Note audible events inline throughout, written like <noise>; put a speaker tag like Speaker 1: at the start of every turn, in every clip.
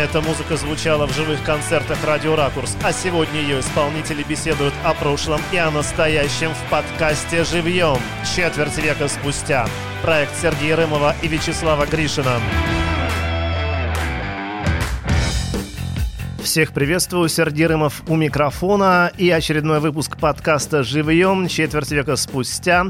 Speaker 1: эта музыка звучала в живых концертах «Радио Ракурс», а сегодня ее исполнители беседуют о прошлом и о настоящем в подкасте «Живьем» четверть века спустя. Проект Сергея Рымова и Вячеслава Гришина. Всех приветствую, Сергей Рымов у микрофона и очередной выпуск подкаста «Живьем» четверть века спустя.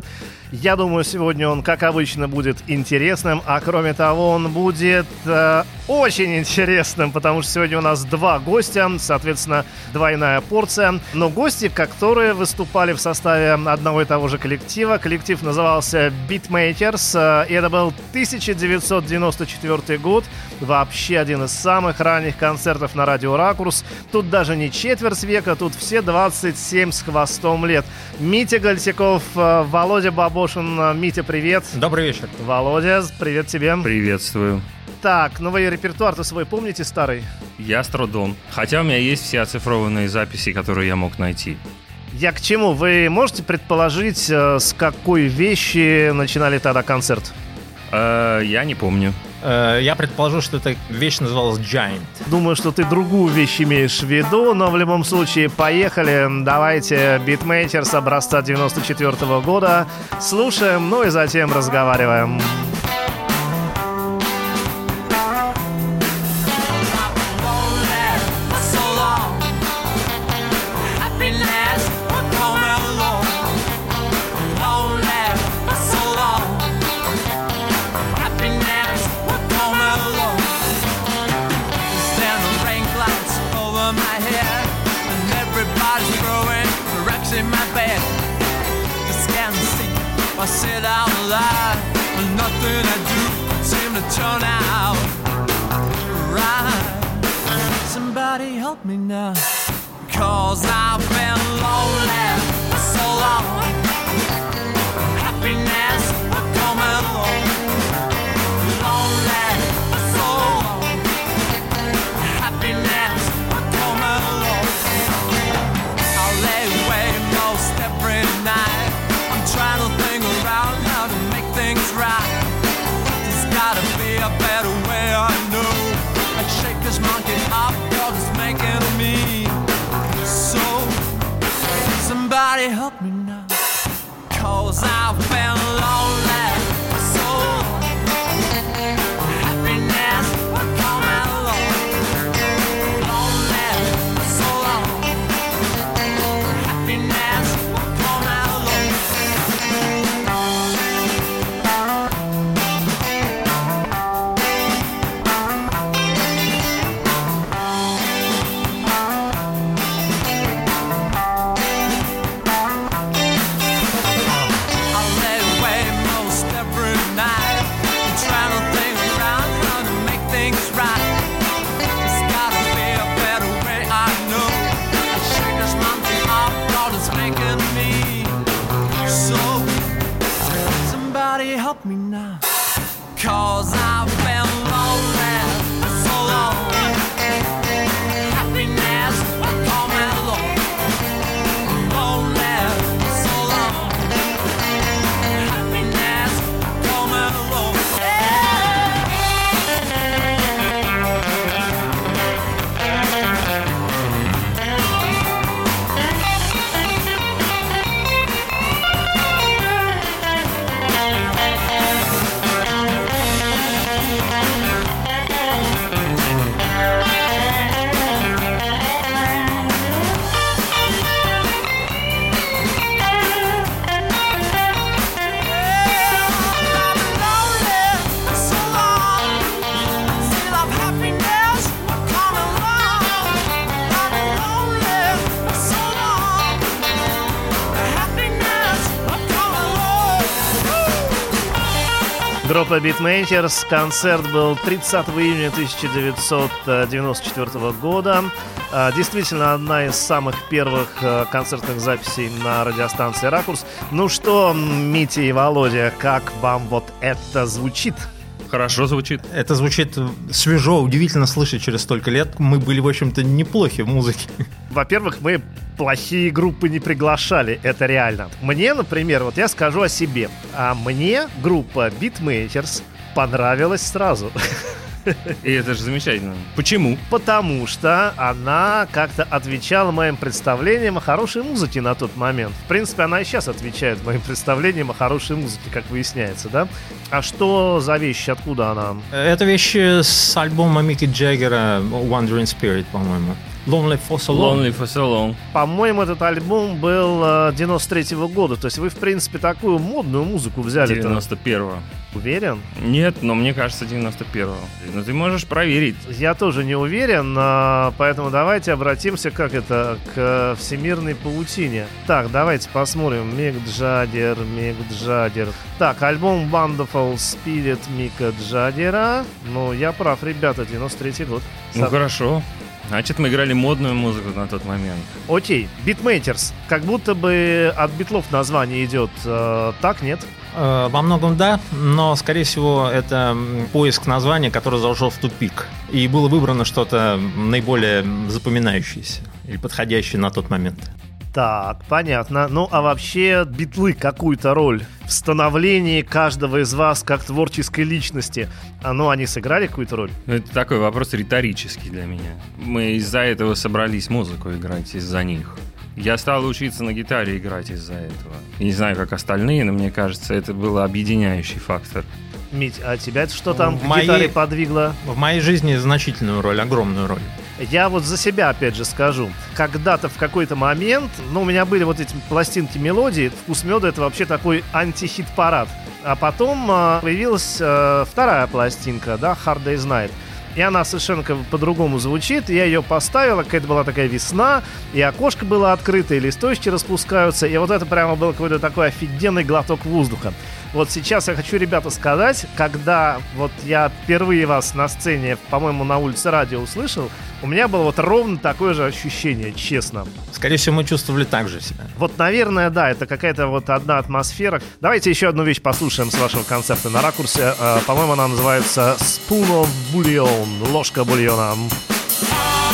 Speaker 1: Я думаю, сегодня он, как обычно, будет интересным, а кроме того, он будет э, очень интересным, потому что сегодня у нас два гостя, соответственно, двойная порция. Но гости, которые выступали в составе одного и того же коллектива. Коллектив назывался Beatmakers, э, и это был 1994 год. Вообще один из самых ранних концертов на радио «Ракурс». Тут даже не четверть века, тут все 27 с хвостом лет. Митя Гольтяков, э, Володя Бабо Бошин. Митя, привет.
Speaker 2: Добрый вечер.
Speaker 1: Володя, привет тебе.
Speaker 3: Приветствую.
Speaker 1: Так, новый репертуар-то свой помните старый?
Speaker 3: Я с трудом. Хотя у меня есть все оцифрованные записи, которые я мог найти.
Speaker 1: Я к чему? Вы можете предположить, э, с какой вещи начинали тогда концерт?
Speaker 3: Э, я не помню.
Speaker 2: Э, я предположу, что эта вещь называлась Giant.
Speaker 1: Думаю, что ты другую вещь имеешь в виду, но в любом случае поехали. Давайте Beatmakers образца 94 -го года слушаем, ну и затем разговариваем.
Speaker 4: said out a lie, but nothing I do seemed to turn out right. Somebody help me now, cause I've been lonely so long. Help me
Speaker 1: Группа Beatmakers. Концерт был 30 июня 1994 года. А, действительно, одна из самых первых э, концертных записей на радиостанции «Ракурс». Ну что, Митя и Володя, как вам вот это звучит?
Speaker 3: Хорошо звучит.
Speaker 2: Это звучит свежо, удивительно слышать через столько лет. Мы были, в общем-то, неплохи в музыке.
Speaker 1: Во-первых, мы плохие группы не приглашали, это реально. Мне, например, вот я скажу о себе. А мне группа Beatmakers понравилась сразу. <laughs> <laughs>
Speaker 3: И это же замечательно. Почему?
Speaker 1: Потому что она как-то отвечала моим представлениям о хорошей музыке на тот момент. В принципе, она и сейчас отвечает моим представлениям о хорошей музыке, как выясняется, да? А что за вещь, откуда она?
Speaker 2: Это вещи с альбома Микки Джаггера Wandering Spirit, по-моему. Lonely for so long.
Speaker 3: Lonely for so long.
Speaker 1: По-моему, этот альбом был э, 93-го года. То есть вы, в принципе, такую модную музыку взяли.
Speaker 3: 91-го.
Speaker 1: Уверен?
Speaker 3: Нет, но мне кажется 91-го. Но ты можешь проверить.
Speaker 1: Я тоже не уверен, а, поэтому давайте обратимся, как это, к всемирной паутине. Так, давайте посмотрим. Мик Джадер, Мик Джадер. Так, альбом Wonderful Spirit Мика Джадера. Ну, я прав, ребята, 93-й год.
Speaker 3: Ну
Speaker 1: Со-
Speaker 3: хорошо. Значит, мы играли модную музыку на тот момент.
Speaker 1: Окей, Beatmakers. Как будто бы от битлов название идет. э, так, нет?
Speaker 2: Э, Во многом да, но, скорее всего, это поиск названия, который зашел в тупик. И было выбрано что-то наиболее запоминающееся или подходящее на тот момент.
Speaker 1: Так, понятно. Ну, а вообще, битлы какую-то роль в становлении каждого из вас как творческой личности. А ну, они сыграли какую-то роль?
Speaker 3: Ну, Это такой вопрос риторический для меня. Мы из-за этого собрались музыку играть, из-за них. Я стал учиться на гитаре играть из-за этого. Не знаю, как остальные, но мне кажется, это был объединяющий фактор.
Speaker 1: Мить, а тебя это что там
Speaker 2: В
Speaker 1: к
Speaker 2: моей-
Speaker 1: гитаре подвигло?
Speaker 2: В моей жизни значительную роль, огромную роль.
Speaker 1: Я вот за себя опять же скажу. Когда-то в какой-то момент, ну, у меня были вот эти пластинки мелодии, «Вкус меда» — это вообще такой антихит-парад. А потом а, появилась э, вторая пластинка, да, «Hard Day's Night». И она совершенно по-другому звучит. Я ее поставила, какая-то была такая весна, и окошко было открыто, и листочки распускаются. И вот это прямо был какой-то такой офигенный глоток воздуха. Вот сейчас я хочу, ребята, сказать, когда вот я впервые вас на сцене, по-моему, на улице радио услышал, у меня было вот ровно такое же ощущение, честно.
Speaker 2: Скорее всего, мы чувствовали так же себя.
Speaker 1: Вот, наверное, да, это какая-то вот одна атмосфера. Давайте еще одну вещь послушаем с вашего концерта на ракурсе. Э, по-моему, она называется Spoon of Bouillon, ложка бульона.
Speaker 4: Anytime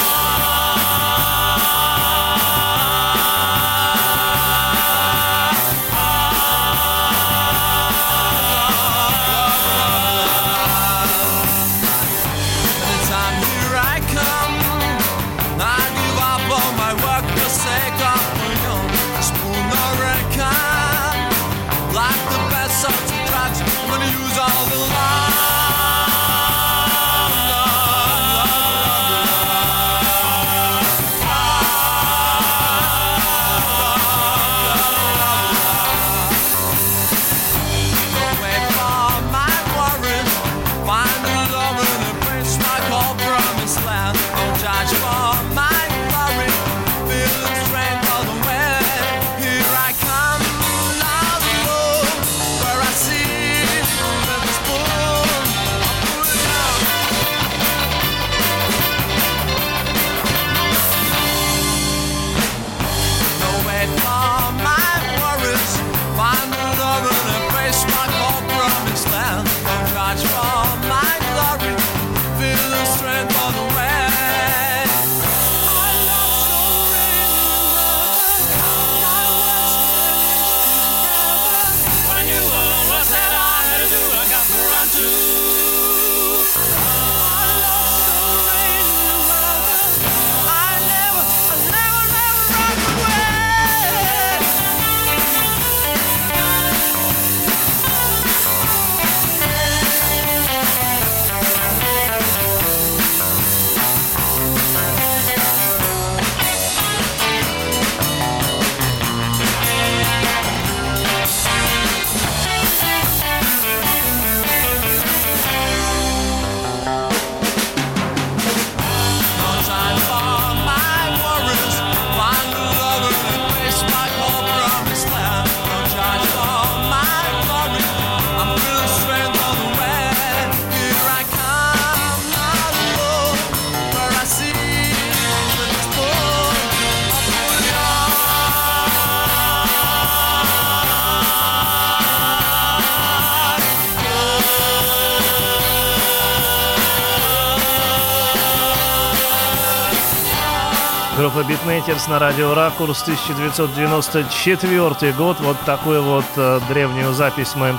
Speaker 1: Группа Beatmakers на радио Ракурс 1994 год. Вот такую вот э, древнюю запись мы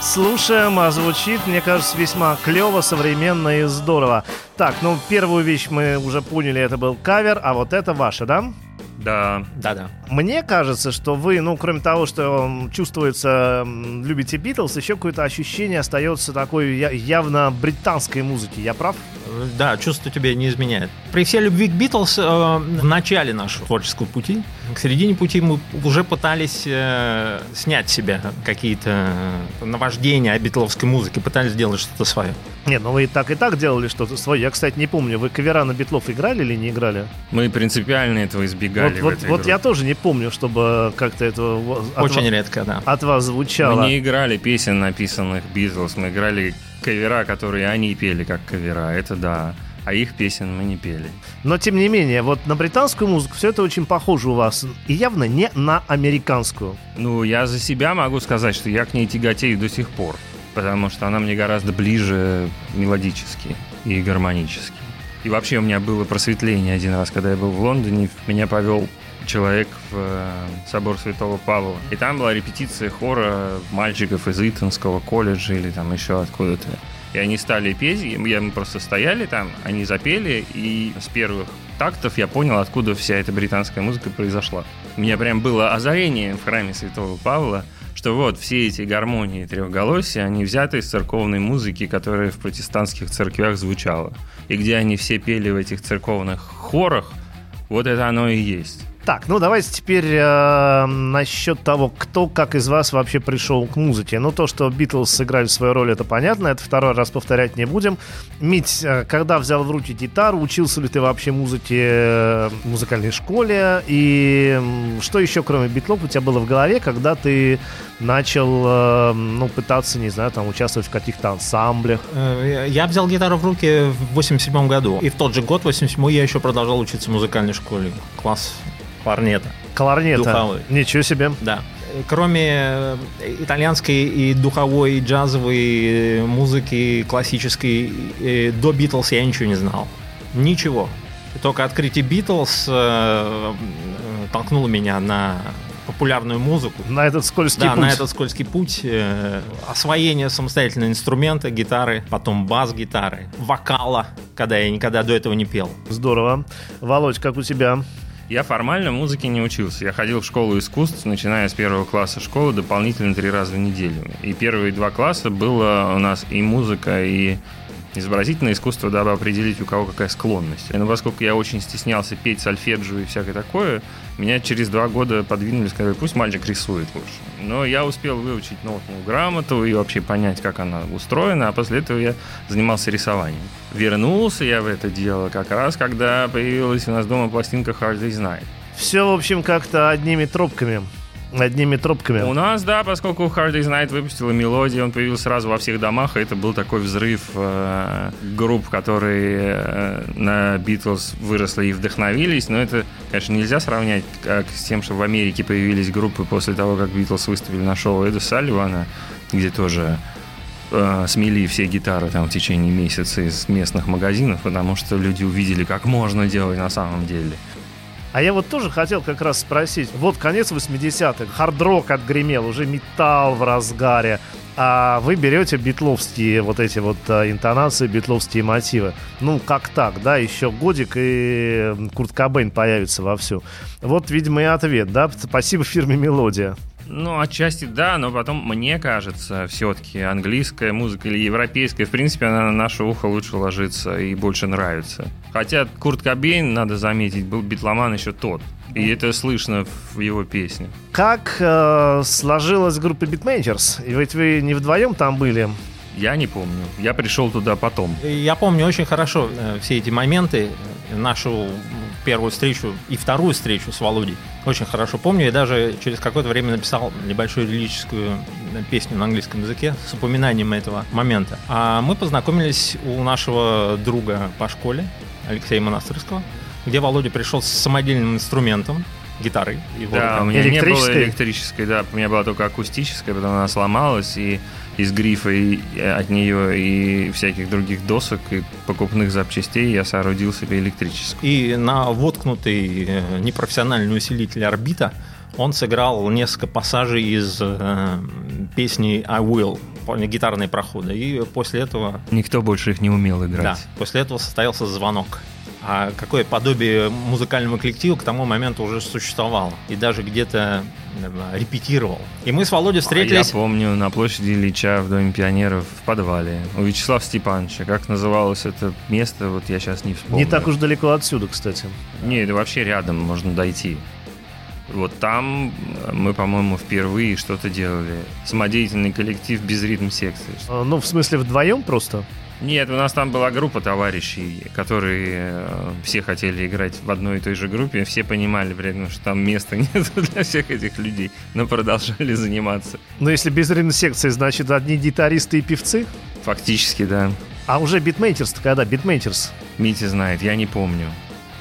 Speaker 1: Слушаем, а звучит, мне кажется, весьма клево, современно и здорово. Так, ну первую вещь мы уже поняли, это был кавер, а вот это ваше, да?
Speaker 3: Да,
Speaker 2: Да-да.
Speaker 1: Мне кажется, что вы, ну, кроме того, что чувствуется, любите Битлз, еще какое-то ощущение остается такой явно британской музыки. Я прав?
Speaker 2: Да, чувство тебе не изменяет. При всей любви к Битлз э, в начале нашего творческого пути, к середине пути мы уже пытались э, снять с себя какие-то э, наваждения о битловской музыке, пытались сделать что-то свое.
Speaker 1: Нет, ну вы и так и так делали что-то свое. Я, кстати, не помню, вы кавера на Битлов играли или не играли?
Speaker 3: мы принципиально этого избегали
Speaker 1: Вот,
Speaker 3: в
Speaker 1: вот,
Speaker 3: этой
Speaker 1: вот я тоже не помню, чтобы как-то это от,
Speaker 2: Очень
Speaker 1: ва-
Speaker 2: редко, да.
Speaker 1: от вас звучало.
Speaker 3: Мы не играли песен, написанных Битлз, мы играли кавера, которые они пели как кавера, это да. А их песен мы не пели.
Speaker 1: Но тем не менее, вот на британскую музыку все это очень похоже у вас. И явно не на американскую.
Speaker 3: Ну, я за себя могу сказать, что я к ней тяготею до сих пор, потому что она мне гораздо ближе мелодически и гармонически. И вообще у меня было просветление один раз, когда я был в Лондоне, меня повел человек в э, собор Святого Павла. И там была репетиция хора мальчиков из Итонского колледжа или там еще откуда-то. И они стали петь, и мы просто стояли там, они запели, и с первых тактов я понял, откуда вся эта британская музыка произошла. У меня прям было озарение в храме Святого Павла, что вот все эти гармонии трехголосия, они взяты из церковной музыки, которая в протестантских церквях звучала. И где они все пели в этих церковных хорах, вот это оно и есть.
Speaker 1: Так, ну давайте теперь э, насчет того, кто как из вас вообще пришел к музыке. Ну, то, что Битлз сыграли свою роль, это понятно, это второй раз повторять не будем. Мить, э, когда взял в руки гитару, учился ли ты вообще музыке э, в музыкальной школе? И что еще, кроме Битлов, у тебя было в голове, когда ты начал, э, ну, пытаться, не знаю, там, участвовать в каких-то ансамблях?
Speaker 2: Э, Я взял гитару в руки в 87 году. И в тот же год, в 87 я еще продолжал учиться в музыкальной школе. Класс парнета.
Speaker 1: Кларнета.
Speaker 2: Духовой.
Speaker 1: Ничего себе.
Speaker 2: Да. Кроме э, итальянской и духовой, и джазовой э, музыки, классической, э, до Битлз я ничего не знал. Ничего. И только открытие Битлз э, толкнуло меня на популярную музыку.
Speaker 1: На этот скользкий
Speaker 2: Да,
Speaker 1: путь.
Speaker 2: на этот скользкий путь. э, освоение самостоятельного инструмента, гитары, потом бас-гитары, вокала, когда я никогда до этого не пел.
Speaker 1: Здорово. Володь, как у тебя?
Speaker 3: Я формально музыке не учился. Я ходил в школу искусств, начиная с первого класса школы, дополнительно три раза в неделю. И первые два класса было у нас и музыка, и изобразительное искусство, дабы определить, у кого какая склонность. Но поскольку я очень стеснялся петь сольфеджио и всякое такое, меня через два года подвинули, сказали, пусть мальчик рисует лучше. Но я успел выучить нотную грамоту и вообще понять, как она устроена, а после этого я занимался рисованием. Вернулся я в это дело как раз, когда появилась у нас дома пластинка Hard Day's Night.
Speaker 1: Все, в общем, как-то одними тропками. Одними тропками.
Speaker 3: У нас, да, поскольку Hard Day's Night выпустила мелодию, он появился сразу во всех домах, и это был такой взрыв э, групп, которые э, на Битлз выросли и вдохновились, но это, конечно, нельзя сравнять как с тем, что в Америке появились группы после того, как Битлз выступили на шоу Эда Салливана, где тоже э, смели все гитары там в течение месяца из местных магазинов, потому что люди увидели, как можно делать на самом деле.
Speaker 1: А я вот тоже хотел как раз спросить. Вот конец 80-х, хард-рок отгремел, уже металл в разгаре. А вы берете битловские вот эти вот а, интонации, битловские мотивы. Ну, как так, да, еще годик и Курт Кобейн появится вовсю. Вот, видимо, и ответ, да, спасибо фирме «Мелодия».
Speaker 3: Ну, отчасти да, но потом, мне кажется, все-таки английская музыка или европейская, в принципе, она на наше ухо лучше ложится и больше нравится. Хотя Курт Кобейн, надо заметить, был битломан еще тот. И это слышно в его песне.
Speaker 1: Как э, сложилась группа Beatmakers? И ведь вы не вдвоем там были.
Speaker 3: Я не помню. Я пришел туда потом.
Speaker 2: Я помню очень хорошо э, все эти моменты, э, нашу первую встречу и вторую встречу с Володей. Очень хорошо помню. Я даже через какое-то время написал небольшую лирическую песню на английском языке с упоминанием этого момента. А мы познакомились у нашего друга по школе, Алексея Монастырского, где Володя пришел с самодельным инструментом, гитарой. Его
Speaker 3: Да, у меня не было
Speaker 1: электрической,
Speaker 3: да, у меня была только акустическая, потом она сломалась, и из грифа и э, от нее и всяких других досок и покупных запчастей я соорудил себе электрическую.
Speaker 2: И на воткнутый э, непрофессиональный усилитель орбита он сыграл несколько пассажей из э, песни I Will гитарные проходы. И после этого
Speaker 3: Никто больше их не умел
Speaker 2: Да,
Speaker 3: играть.
Speaker 2: после этого состоялся звонок. А какое подобие музыкального коллектива к тому моменту уже существовало. И даже где-то репетировал. И мы с Володей
Speaker 3: А
Speaker 2: встретились...
Speaker 3: Я помню на площади Ильича в Доме пионеров в подвале у Вячеслава Степановича. Как называлось это место, вот я сейчас не вспомню.
Speaker 1: Не так уж далеко отсюда, кстати.
Speaker 3: Не, это вообще рядом можно дойти. Вот там мы, по-моему, впервые что-то делали. Самодеятельный коллектив без ритм-секции.
Speaker 1: А, Ну, в смысле, вдвоем просто?
Speaker 3: Нет, у нас там была группа товарищей, которые э, все хотели играть в одной и той же группе. Все понимали при этом, что там места <laughs> нет для всех этих людей, но продолжали заниматься.
Speaker 1: Но если без секции, значит, одни гитаристы и певцы?
Speaker 3: Фактически, да.
Speaker 1: А уже Beatmakers когда? Beatmakers.
Speaker 3: Митя знает, я не помню.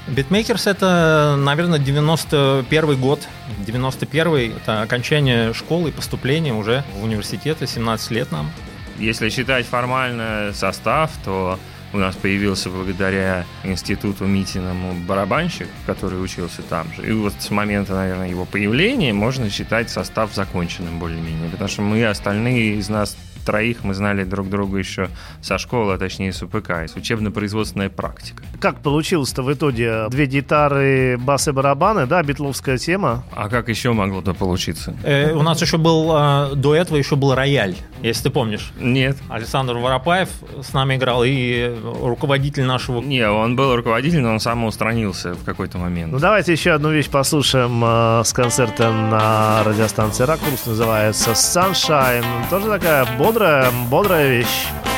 Speaker 2: Beatmakers это, наверное, 91 год. 91 это окончание школы и поступление уже в университет, 17 лет нам.
Speaker 3: Если считать формально состав, то у нас появился благодаря институту Митиному барабанщик, который учился там же. И вот с момента, наверное, его появления можно считать состав законченным более-менее. Потому что мы, остальные из нас троих, мы знали друг друга еще со школы, а точнее с УПК, с учебно-производственная практика.
Speaker 1: Как получилось-то в итоге? Две гитары, бас и барабаны, да, битловская тема.
Speaker 3: А как еще могло-то получиться?
Speaker 2: Э, у нас еще был, э, до этого еще был рояль, если ты помнишь.
Speaker 3: Нет.
Speaker 2: Александр Воропаев с нами играл, и руководитель нашего...
Speaker 3: Не, он был руководителем, но он самоустранился в какой-то момент.
Speaker 1: Ну давайте еще одну вещь послушаем э, с концерта на радиостанции Ракурс, называется Sunshine. Тоже такая бодрая, бодрая вещь.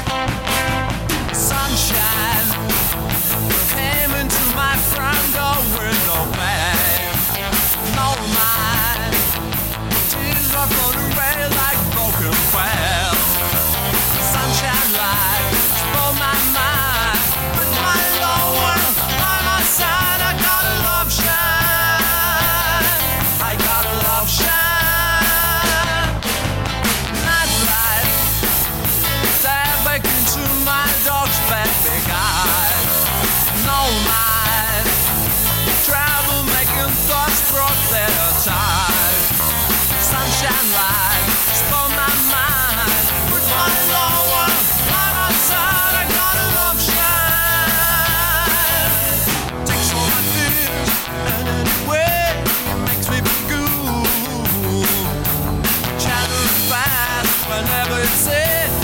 Speaker 4: I never said.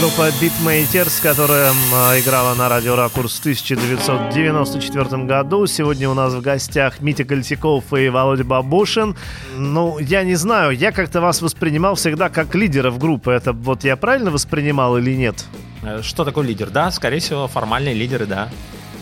Speaker 1: Группа Beatmakers, которая м, играла на радио Ракурс в 1994 году. Сегодня у нас в гостях Митя Кольцаков и Володя Бабушин. Ну, я не знаю, я как-то вас воспринимал всегда как лидеров группы. Это вот я правильно воспринимал или нет?
Speaker 2: Э, Что такое лидер? Да, скорее всего, формальные лидеры, да.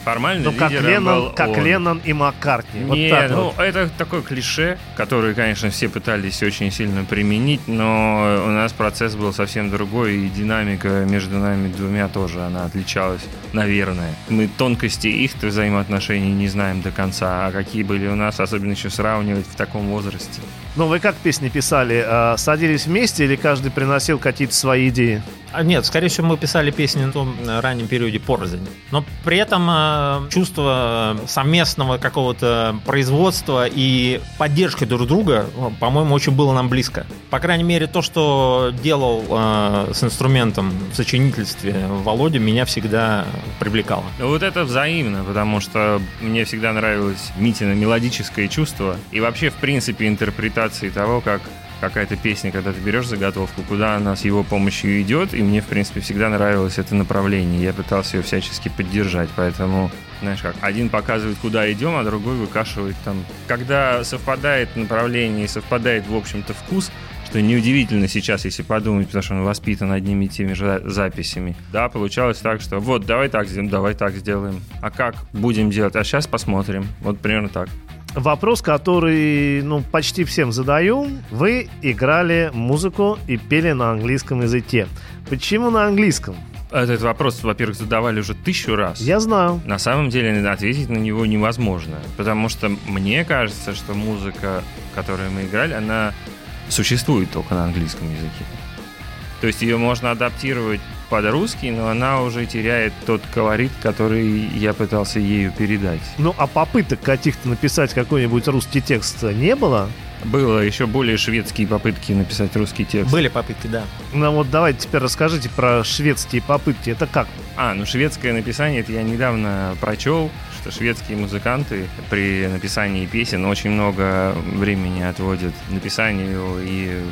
Speaker 3: Формально
Speaker 1: Ну, как
Speaker 3: лидером
Speaker 1: Леннон,
Speaker 3: был
Speaker 1: как
Speaker 3: он.
Speaker 1: Леннон и Маккартни. Вот
Speaker 3: Не,
Speaker 1: так
Speaker 3: ну
Speaker 1: вот.
Speaker 3: это такое клише, которое, конечно, все пытались очень сильно применить, но у нас процесс был совсем другой, и динамика между нами двумя тоже, она отличалась, наверное. Мы тонкости их взаимоотношений не знаем до конца, а какие были у нас, особенно еще сравнивать в таком возрасте.
Speaker 1: Ну, вы как песни писали? А, Садились вместе или каждый приносил какие-то свои идеи?
Speaker 2: А Нет, скорее всего, мы писали песни на том э, раннем периоде порознь. Но при этом э, чувство совместного какого-то производства и поддержки друг друга, по-моему, очень было нам близко. По крайней мере, то, что делал э, с инструментом в сочинительстве Володя, меня всегда привлекало.
Speaker 3: Вот это взаимно, потому что мне всегда нравилось Митина мелодическое чувство и вообще, в принципе, интерпретации того, как какая-то песня, когда ты берешь заготовку, куда она с его помощью идет, и мне, в принципе, всегда нравилось это направление. Я пытался ее всячески поддержать, поэтому, знаешь как, один показывает, куда идем, а другой выкашивает там. Когда совпадает направление и совпадает, в общем-то, вкус, что неудивительно сейчас, если подумать, потому что он воспитан одними и теми же за- записями. Да, получалось так, что вот, давай так сделаем, давай так сделаем. А как будем делать? А сейчас посмотрим. Вот примерно так.
Speaker 1: Вопрос, который, ну, почти всем задаю. Вы играли музыку и пели на английском языке. Почему на английском?
Speaker 3: Этот вопрос, во-первых, задавали уже тысячу раз.
Speaker 1: Я знаю.
Speaker 3: На самом деле ответить на него невозможно, потому что мне кажется, что музыка, которую мы играли, она существует только на английском языке. То есть ее можно адаптировать под русский, но она уже теряет тот колорит, который я пытался ею передать.
Speaker 1: Ну, а попыток каких-то написать какой-нибудь русский текст не было?
Speaker 3: Было еще более шведские попытки написать русский текст.
Speaker 2: Были попытки, да.
Speaker 1: Ну вот давайте теперь расскажите про шведские попытки. Это как?
Speaker 3: А, ну шведское написание, это я недавно прочел, что шведские музыканты при написании песен очень много времени отводят написанию и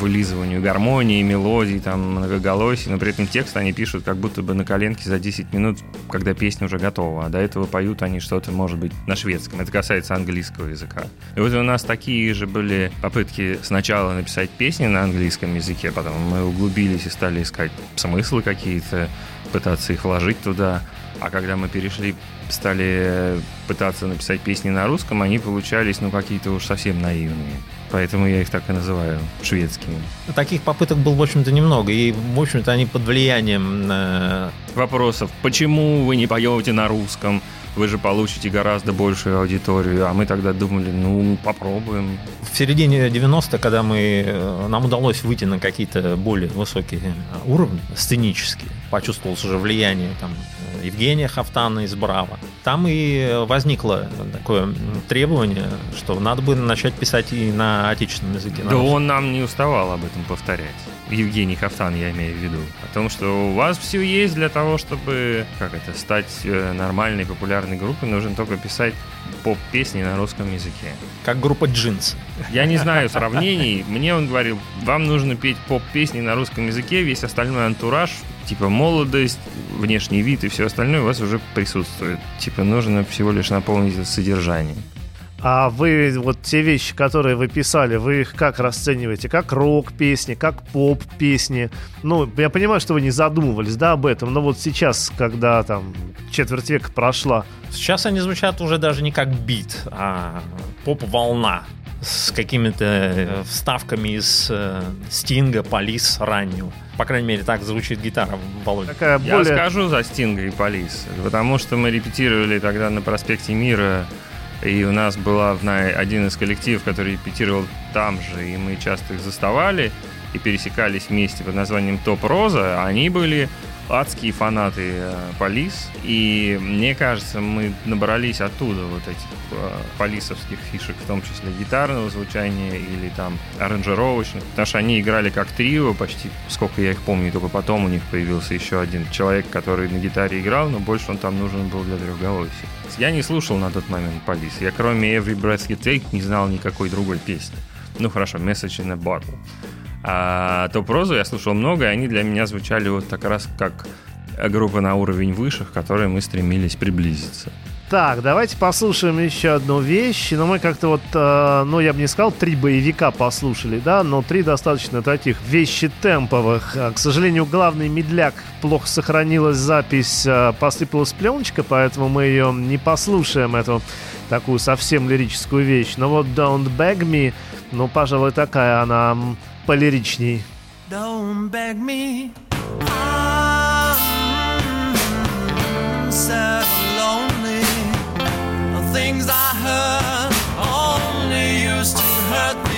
Speaker 3: вылизыванию гармонии, мелодий, там, многоголосий, но при этом текст они пишут как будто бы на коленке за 10 минут, когда песня уже готова, а до этого поют они что-то, может быть, на шведском. Это касается английского языка. И вот у нас такие же были попытки сначала написать песни на английском языке, потом мы углубились и стали искать смыслы какие-то, пытаться их вложить туда. А когда мы перешли, стали пытаться написать песни на русском, они получались, ну, какие-то уж совсем наивные. Поэтому я их так и называю шведскими.
Speaker 2: Таких попыток было, в общем-то, немного. И, в общем-то, они под влиянием э,
Speaker 3: Вопросов, почему вы не поете на русском? Вы же получите гораздо большую аудиторию. А мы тогда думали, ну, попробуем.
Speaker 2: В середине 90-х, когда мы, э, нам удалось выйти на какие-то более высокие уровни, сценические, почувствовалось уже влияние там, Евгения Хафтана из Браво, там и возникло такое требование, что надо бы начать писать и на отечественном языке.
Speaker 3: Да
Speaker 2: русском.
Speaker 3: он нам не уставал об этом повторять. Евгений Хафтан, я имею в виду. О том, что у вас все есть для того, чтобы, как это, стать э, нормальной, популярной группой, нужно только писать поп-песни на русском языке.
Speaker 2: Как группа джинс.
Speaker 3: Я не знаю сравнений. Мне он говорил, вам нужно петь поп-песни на русском языке, весь остальной антураж, типа молодость, внешний вид и все остальное у вас уже присутствует. Типа нужно всего лишь наполнить это содержанием.
Speaker 1: А вы вот те вещи, которые вы писали, вы их как расцениваете? Как рок-песни, как поп-песни? Ну, я понимаю, что вы не задумывались, да, об этом, но вот сейчас, когда там четверть века прошла,
Speaker 2: Сейчас они звучат уже даже не как бит, а поп-волна с какими-то э, вставками из э, Стинга, Полис раннего. По крайней мере, так звучит гитара Володя.
Speaker 1: такая
Speaker 3: Я
Speaker 1: более...
Speaker 3: скажу за Стинга и Полис, потому что мы репетировали тогда на проспекте Мира, и у нас была один из коллективов, который репетировал там же, и мы часто их заставали и пересекались вместе под названием Топ Роза. Они были адские фанаты э, Полис, и мне кажется, мы набрались оттуда вот этих э, полисовских фишек, в том числе гитарного звучания или там аранжировочных, потому что они играли как трио почти, сколько я их помню, только потом у них появился еще один человек, который на гитаре играл, но больше он там нужен был для трехголосия. Я не слушал на тот момент Полис, я кроме Every Breath You Take не знал никакой другой песни. Ну хорошо, Message in a Bottle. А то прозу я слушал много, и они для меня звучали вот так раз как группа на уровень выше, к которой мы стремились приблизиться.
Speaker 1: Так, давайте послушаем еще одну вещь. Но мы как-то вот, э, ну, я бы не сказал, три боевика послушали, да, но три достаточно таких вещи темповых. А, К сожалению, главный медляк плохо сохранилась запись, э, посыпалась пленочка, поэтому мы ее не послушаем, эту такую совсем лирическую вещь. Но вот Don't Beg Me, ну, пожалуй, такая она полиричней.
Speaker 4: Don't beg me. I'm and lonely. Things I heard only used to hurt me.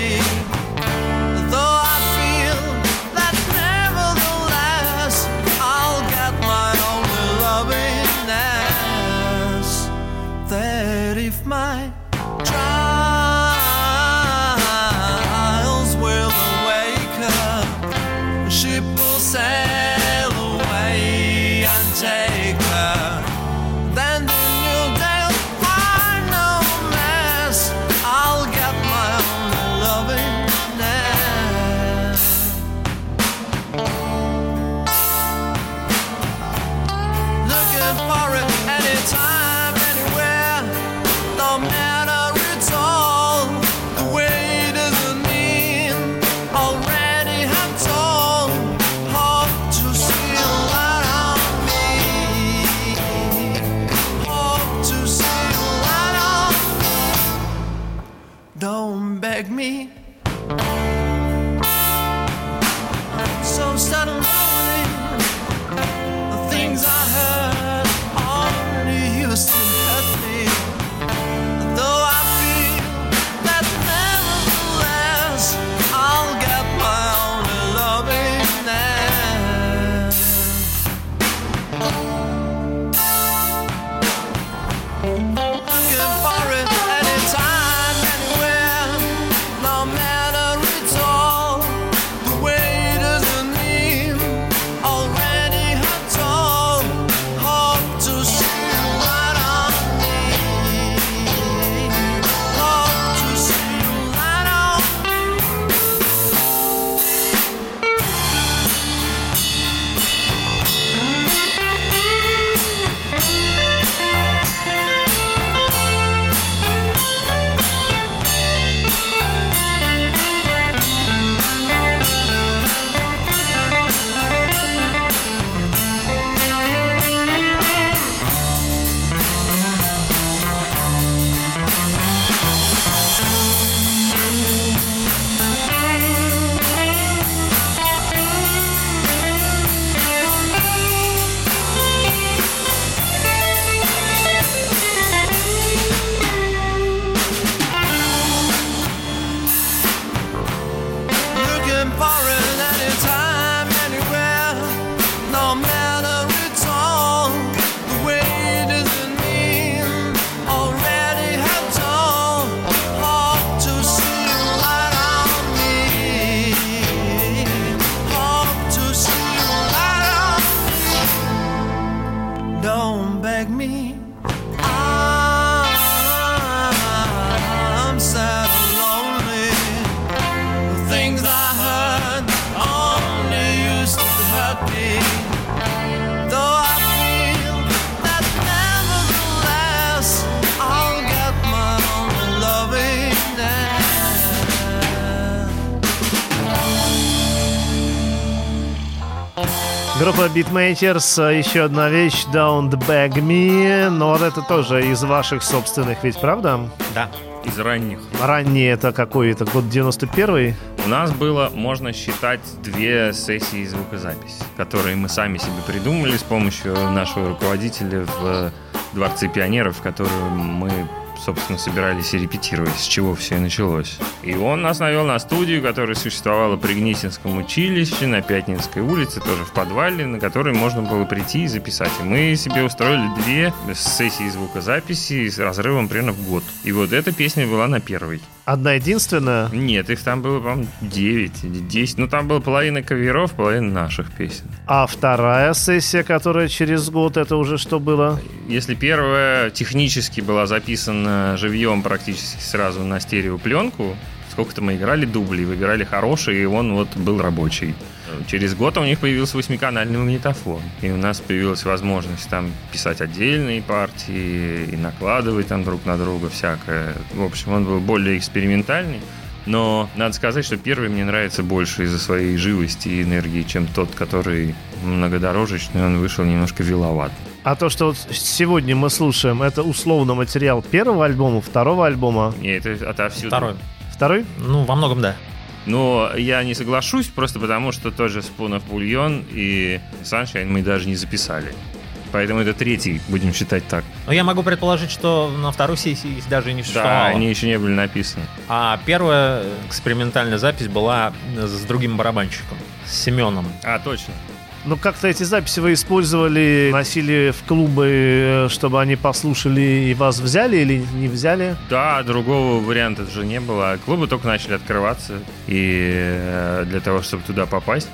Speaker 1: Beatmakers, э, еще одна вещь, Don't Beg Me, но вот это тоже из ваших собственных, ведь правда?
Speaker 2: Да.
Speaker 3: Из ранних.
Speaker 1: Ранний это какой? Это год 91-й?
Speaker 3: У нас было, можно считать, две сессии звукозаписи, которые мы сами себе придумали с помощью нашего руководителя в Дворце пионеров, в которую мы собственно, собирались и репетировать, с чего все и началось. И он нас навел на студию, которая существовала при Гнесинском училище, на Пятницкой улице, тоже в подвале, на которой можно было прийти и записать. И мы себе устроили две сессии звукозаписи с разрывом примерно в год. И вот эта песня была на первой.
Speaker 1: Одна единственная?
Speaker 3: Нет, их там было, по-моему, 9 или 10. Ну, там была половина каверов, половина наших песен.
Speaker 1: А вторая сессия, которая через год, это уже что было?
Speaker 3: Если первая технически была записана живьем практически сразу на стереопленку, сколько-то мы играли дубли, выбирали хороший, и он вот был рабочий. Через год у них появился восьмиканальный магнитофон, и у нас появилась возможность там писать отдельные партии и накладывать там друг на друга всякое. В общем, он был более экспериментальный. Но надо сказать, что первый мне нравится больше из-за своей живости и энергии, чем тот, который многодорожечный, он вышел немножко виловат.
Speaker 1: А то, что вот сегодня мы слушаем, это условно материал первого альбома, второго альбома.
Speaker 3: Не, это отовсюду.
Speaker 2: Второй.
Speaker 1: Второй?
Speaker 2: Ну, во многом да.
Speaker 3: Но я не соглашусь, просто потому что тоже of Bouillon и Sunshine мы даже не записали. Поэтому это третий, будем считать так.
Speaker 2: Но я могу предположить, что на второй сессии их даже не
Speaker 3: Да,
Speaker 2: существовало.
Speaker 3: они еще не были написаны.
Speaker 2: А первая экспериментальная запись была с другим барабанщиком, с Семеном.
Speaker 3: А, точно.
Speaker 1: Ну, как-то эти записи вы использовали, носили в клубы, э, чтобы они послушали и вас взяли или не взяли?
Speaker 3: Да, другого варианта же не было. Клубы только начали открываться. И э, для того, чтобы туда попасть,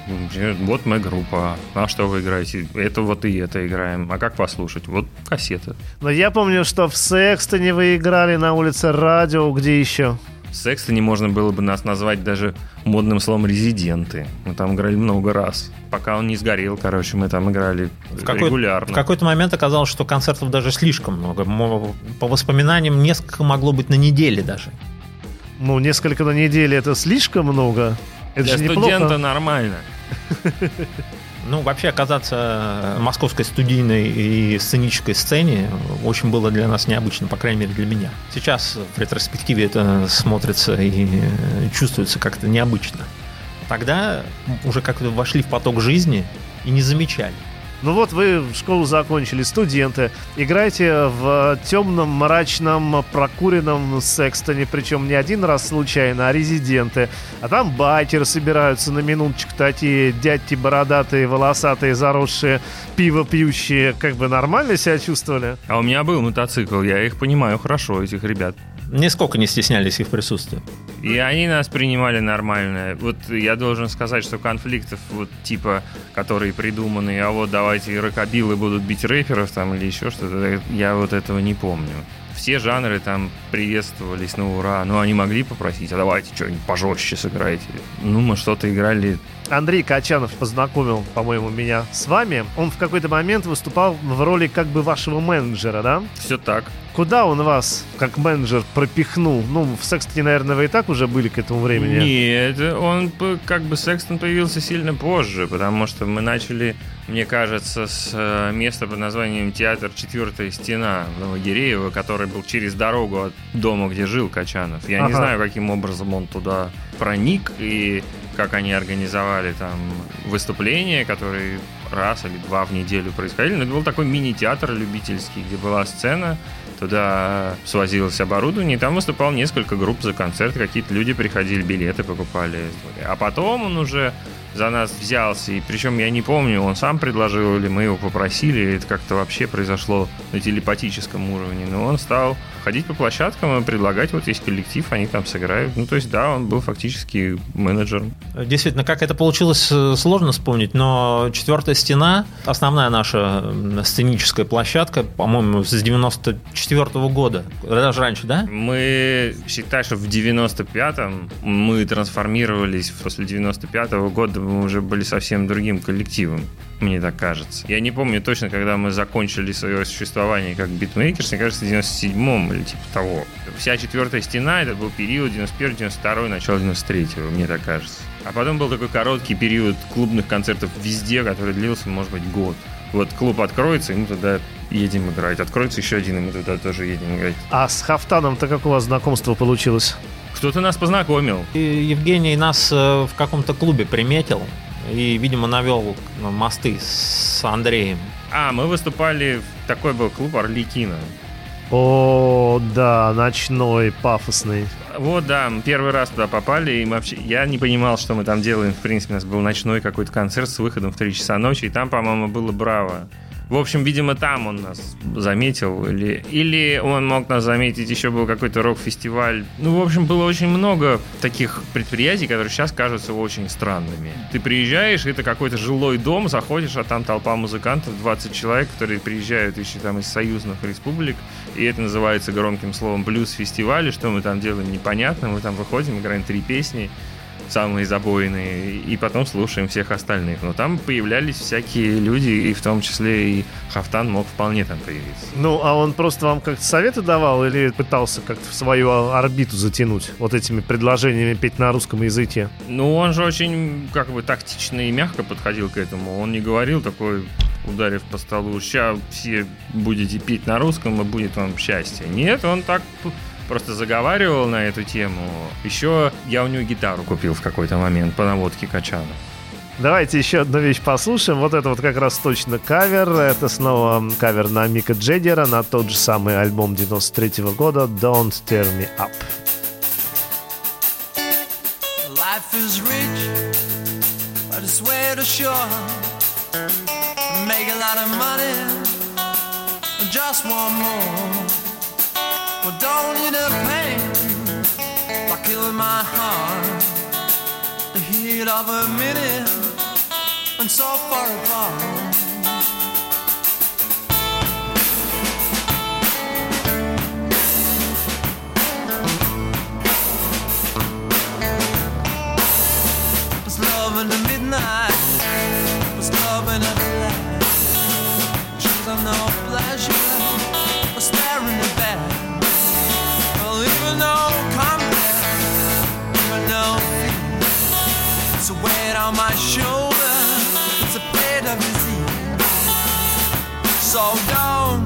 Speaker 3: вот мы группа. А что вы играете? Это вот и это играем. А как послушать? Вот кассета.
Speaker 1: Но я помню, что в Секстоне вы играли на улице Радио, где еще?
Speaker 3: В Секстоне можно было бы нас назвать даже модным словом «резиденты». Мы там играли много раз. Пока он не сгорел, короче, мы там играли
Speaker 2: В, какой-
Speaker 3: регулярно.
Speaker 2: в какой-то момент оказалось, что концертов даже слишком много. По воспоминаниям, несколько могло быть на неделе даже.
Speaker 1: Ну, несколько на неделю это слишком много. Это
Speaker 3: Для
Speaker 1: же
Speaker 3: студента
Speaker 1: неплохо.
Speaker 3: нормально. <laughs>
Speaker 2: Ну, вообще оказаться в московской студийной и сценической сцене очень было для нас необычно, по крайней мере для меня. Сейчас в ретроспективе это смотрится и э, чувствуется как-то необычно. Тогда уже как-то вошли в поток жизни и не замечали.
Speaker 1: Ну вот вы школу закончили, студенты, играете в темном, мрачном, прокуренном секстоне, причем не один раз случайно, а резиденты. А там байкеры собираются на минуточку, такие дядьки бородатые, волосатые, заросшие, пиво пьющие. Как бы нормально себя чувствовали?
Speaker 3: А у меня был мотоцикл, я их понимаю хорошо, этих ребят.
Speaker 2: Нисколько не стеснялись их присутствия.
Speaker 3: И они нас принимали нормально. Вот я должен сказать, что конфликтов вот типа, которые придуманы, а вот давайте рокобилы будут бить рэперов там или еще что-то, я вот этого не помню. Все жанры там приветствовались на ура. Ну, они могли попросить, а давайте что-нибудь пожестче сыграйте. Ну, мы что-то играли
Speaker 1: Андрей Качанов познакомил, по-моему, меня с вами. Он в какой-то момент выступал в роли как бы вашего менеджера, да?
Speaker 3: все так.
Speaker 1: Куда он вас, как менеджер, пропихнул? Ну, в Секстоне, наверное, вы и так уже были к этому времени.
Speaker 3: Нет, он как бы Секстон появился сильно позже, потому что мы начали, мне кажется, с э, места под названием Театр Четвертая стена Новогиреева, который был через дорогу от дома, где жил Качанов. Я не
Speaker 1: Ага.
Speaker 3: знаю, каким образом он туда проник и как они организовали там выступления, которые раз или два в неделю происходили. Но это был такой мини-театр любительский, где была сцена, туда свозилось оборудование, и там выступал несколько групп за концерт, какие-то люди приходили, билеты покупали. А потом он уже за нас взялся, и причем я не помню, он сам предложил или мы его попросили, или это как-то вообще произошло на телепатическом уровне, но он стал ходить по площадкам и предлагать, вот есть коллектив, они там сыграют. Ну, то есть, да, он был фактически менеджером.
Speaker 2: Действительно, как это получилось, э, сложно вспомнить, но четвертая стена, основная наша сценическая площадка, по-моему, с 94 года, даже раньше, да?
Speaker 3: Мы считаем, что в 95-м мы трансформировались, после 95-го года мы уже были совсем другим коллективом, мне так кажется. Я не помню точно, когда мы закончили свое существование как Beatmakers, мне кажется, в 97-м или типа того. Вся четвертая стена, это был период 91-92, начало 93-го, мне так кажется. А потом был такой короткий период клубных концертов везде, который длился, может быть, год. Вот клуб откроется, и мы туда едем играть. Откроется еще один, и мы туда тоже едем играть.
Speaker 1: А с Хафтаном-то как у вас знакомство получилось?
Speaker 3: Кто-то нас познакомил.
Speaker 2: И Евгений нас э, в каком-то клубе приметил и, видимо, навел мосты с Андреем.
Speaker 3: А, мы выступали, в такой был клуб Орликина.
Speaker 1: О, да, ночной, пафосный.
Speaker 3: Вот, да, мы первый раз туда попали, и вообще, я не понимал, что мы там делаем. В принципе, у нас был ночной какой-то концерт с выходом в 3 часа ночи, и там, по-моему, было Браво. В общем, видимо, там он нас заметил. Или, или он мог нас заметить, еще был какой-то рок-фестиваль. Ну, в общем, было очень много таких предприятий, которые сейчас кажутся очень странными. Ты приезжаешь, это какой-то жилой дом, заходишь, а там толпа музыкантов, 20 человек, которые приезжают еще там из союзных республик. И это называется громким словом блюз-фестиваль. Что мы там делаем, непонятно. Мы там выходим, играем три песни самые забойные, и потом слушаем всех остальных. Но там появлялись всякие люди, и в том числе и Хафтан мог вполне там появиться.
Speaker 1: Ну, а он просто вам как-то советы давал или пытался как-то в свою орбиту затянуть вот этими предложениями петь на русском языке?
Speaker 3: Ну, он же очень, как бы, тактично и мягко подходил к этому. Он не говорил такой, ударив по столу, сейчас все будете петь на русском, и будет вам счастье. Нет, он так просто заговаривал на эту тему. Еще я у него гитару купил в какой-то момент по наводке Качана.
Speaker 1: Давайте еще одну вещь послушаем. Вот это вот как раз точно кавер. Это снова кавер на Мика Джеггера, на тот же самый альбом 93 года «Don't Tear Me Up».
Speaker 4: Life is rich, but it's way too short. Make a lot of money, just one more. Well, don't need a pain by killing my heart. The heat of a minute and so far apart. Was love in the midnight, was love in the light. She's of no pleasure, was staring at back. No combat, even no. It's a weight on my shoulder, it's a bit of disease. So don't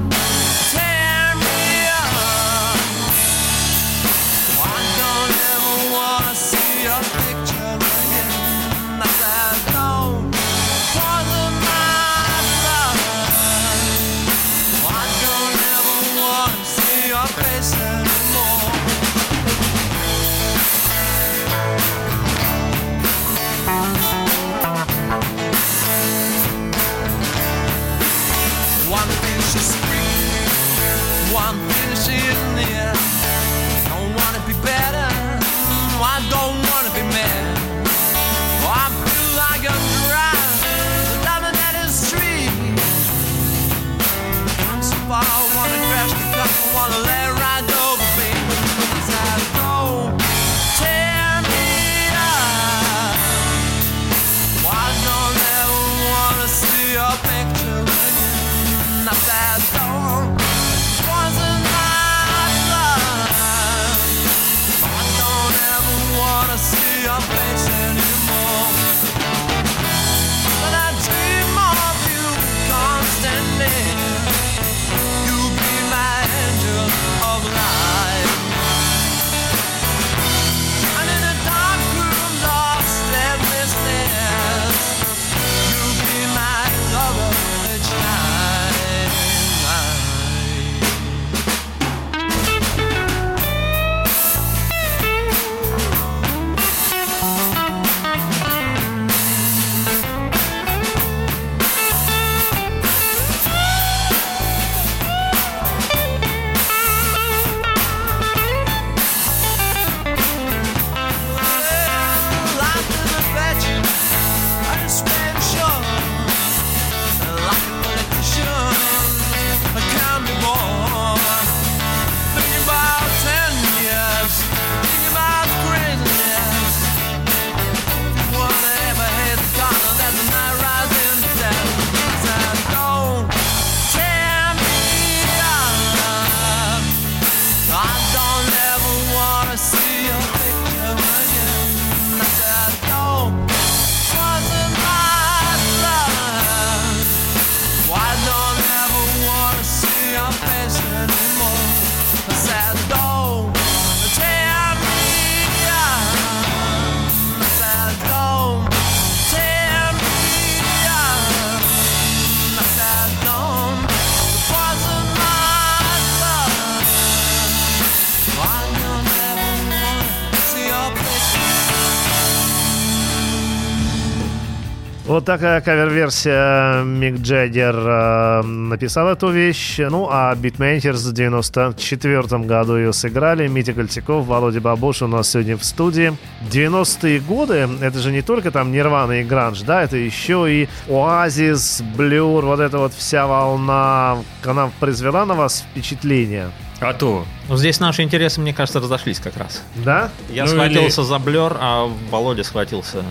Speaker 1: Вот такая кавер-версия Мик Джаггер э, написал эту вещь. Ну, а Beatmakers в 94 году ее сыграли. Митя Кольцаков, Володя Бабуш у нас сегодня в студии. 90-е годы, это же не только там Нирвана и Гранж, да, это еще и Оазис, Блюр, вот эта вот вся волна, она произвела на вас впечатление?
Speaker 3: А то.
Speaker 2: Ну, здесь наши интересы, мне кажется, разошлись как раз.
Speaker 1: Да?
Speaker 2: Я
Speaker 3: Ну,
Speaker 2: схватился за Блер, а Володя схватился...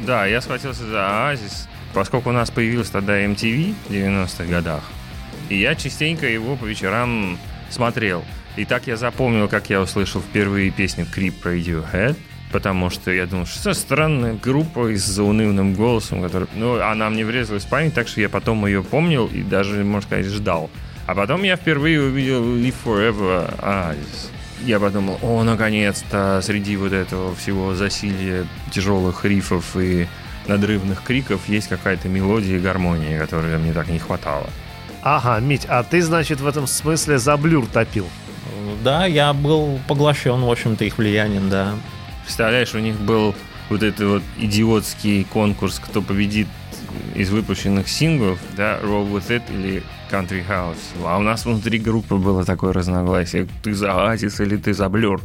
Speaker 3: Да, я схватился за Оазис, поскольку у нас появился тогда MTV в 90-х годах. И я частенько его по вечерам смотрел. И так я запомнил, как я услышал впервые песню Creep Radiohead, потому что я думал, что странная группа с заунывным голосом, который... Ну, она мне врезалась в память, так что я потом ее помнил и даже, можно сказать, ждал. А потом я впервые увидел Live Forever Oasis. Я подумал, о, наконец-то, среди вот этого всего засилия тяжелых рифов и надрывных криков есть какая-то мелодия и гармония, которой мне так не хватало.
Speaker 1: Ага, Мить, а ты, значит, в этом смысле за Blur топил?
Speaker 2: Да, я был поглощен, в общем-то, их влиянием, да.
Speaker 3: Представляешь, у них был вот этот вот идиотский конкурс, кто победит из выпущенных синглов, да, Roll With It или Country House. А у нас внутри группы было такое разногласие. Ты за Оазис или ты за Blur?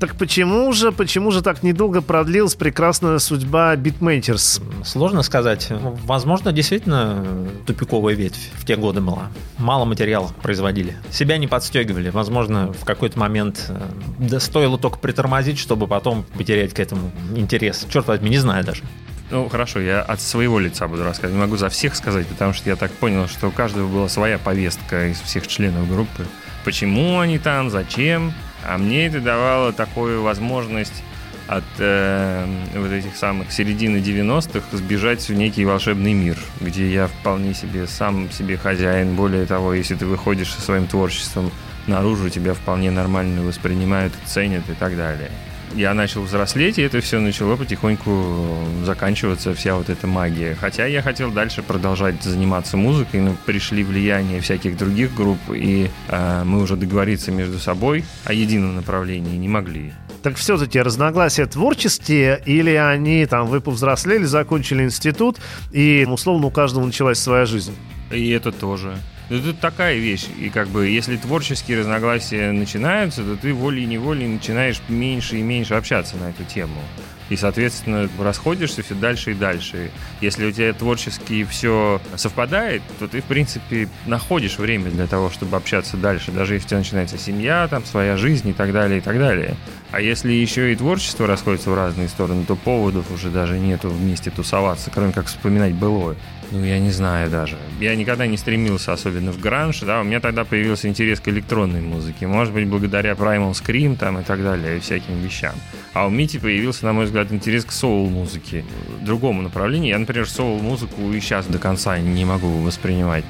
Speaker 1: Так почему же, почему же так недолго продлилась прекрасная судьба Beatmakers?
Speaker 2: Сложно сказать. Возможно, действительно тупиковая ветвь в те годы была. Мало материала производили. Себя не подстегивали. Возможно, в какой-то момент э, да стоило только притормозить, чтобы потом потерять к этому интерес. Черт возьми, не знаю даже.
Speaker 3: Ну, хорошо, я от своего лица буду рассказывать. Не могу за всех сказать, потому что я так понял, что у каждого была своя повестка из всех членов группы. Почему они там, зачем? А мне это давало такую возможность от э, вот этих самых середины 90-х сбежать в некий волшебный мир, где я вполне себе сам себе хозяин. Более того, если ты выходишь со своим творчеством наружу, тебя вполне нормально воспринимают, ценят и так далее. Я начал взрослеть, и это все начало потихоньку заканчиваться, вся вот эта магия. Хотя я хотел дальше продолжать заниматься музыкой, но пришли влияние всяких других групп, и э, мы уже договориться между собой о едином направлении не могли.
Speaker 1: Так все-таки разногласия творческие или они там вы повзрослели, закончили институт и условно у каждого началась своя жизнь?
Speaker 3: И это тоже. Это такая вещь. И как бы, если творческие разногласия начинаются, то ты волей-неволей начинаешь меньше и меньше общаться на эту тему. И, соответственно, расходишься все дальше и дальше. Если у тебя творчески все совпадает, то ты, в принципе, находишь время для того, чтобы общаться дальше. Даже если у тебя начинается семья, там, своя жизнь и так далее, и так далее. А если еще и творчество расходится в разные стороны, то поводов уже даже нету вместе тусоваться, кроме как вспоминать былое. Ну, я не знаю даже. Я никогда не стремился особенно в гранж, да, у меня тогда появился интерес к электронной музыке. Может быть, благодаря Primal Scream там и так далее, и всяким вещам. А у Мити появился, на мой взгляд, интерес к соул-музыке, другому направлению. Я, например, соул-музыку и сейчас до конца не могу воспринимать.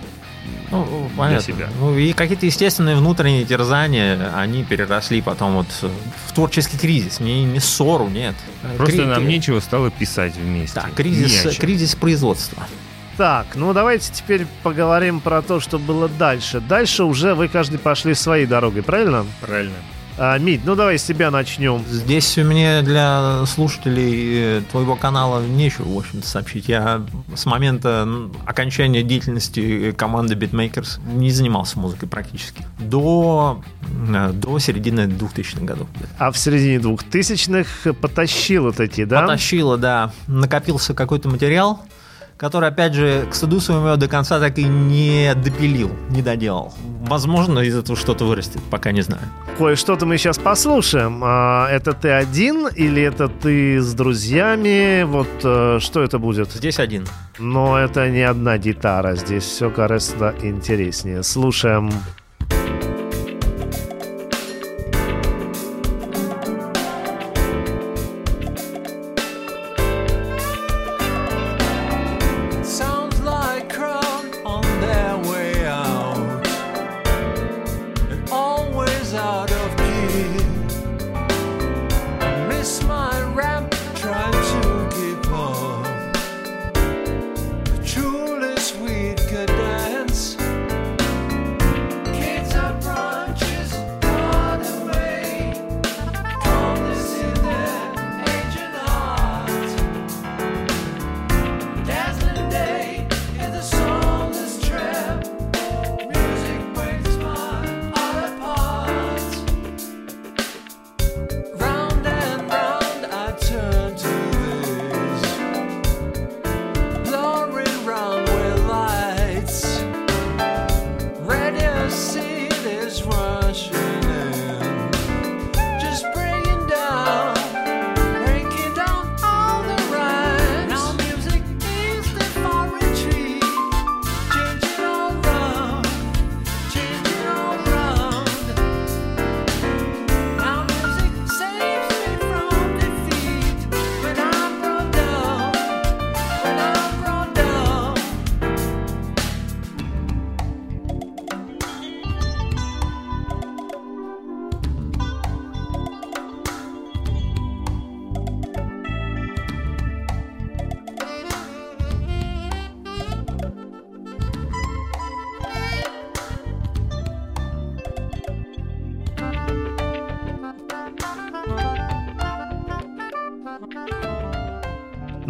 Speaker 2: Ну, понятно.
Speaker 3: себя.
Speaker 2: Ну, и какие-то естественные внутренние терзания, они переросли потом вот в творческий кризис. Не, не ссору, нет.
Speaker 3: Просто
Speaker 2: Кри-
Speaker 3: нам нечего стало писать вместе.
Speaker 2: Да, кризис, кризис производства.
Speaker 1: Так, ну давайте теперь поговорим про то, что было дальше. Дальше уже вы каждый пошли своей дорогой, правильно?
Speaker 3: Правильно.
Speaker 1: А, Мить, ну давай с тебя начнем.
Speaker 2: Здесь мне для слушателей э, твоего канала нечего, в общем-то, сообщить. Я с момента окончания деятельности команды Beatmakers не занимался музыкой практически. До, э, до середины 2000-х годов.
Speaker 1: А в середине двухтысячных потащило таки, да?
Speaker 2: Потащило, да. Накопился какой-то материал, который, опять же, к стыду своему до конца так и не допилил, не доделал. Возможно, из этого что-то вырастет, пока не знаю.
Speaker 1: Кое-что-то мы сейчас послушаем. А, это ты один или это ты с друзьями? Вот э, что это будет?
Speaker 2: Здесь один.
Speaker 1: Но это не одна гитара, здесь все гораздо интереснее. Слушаем.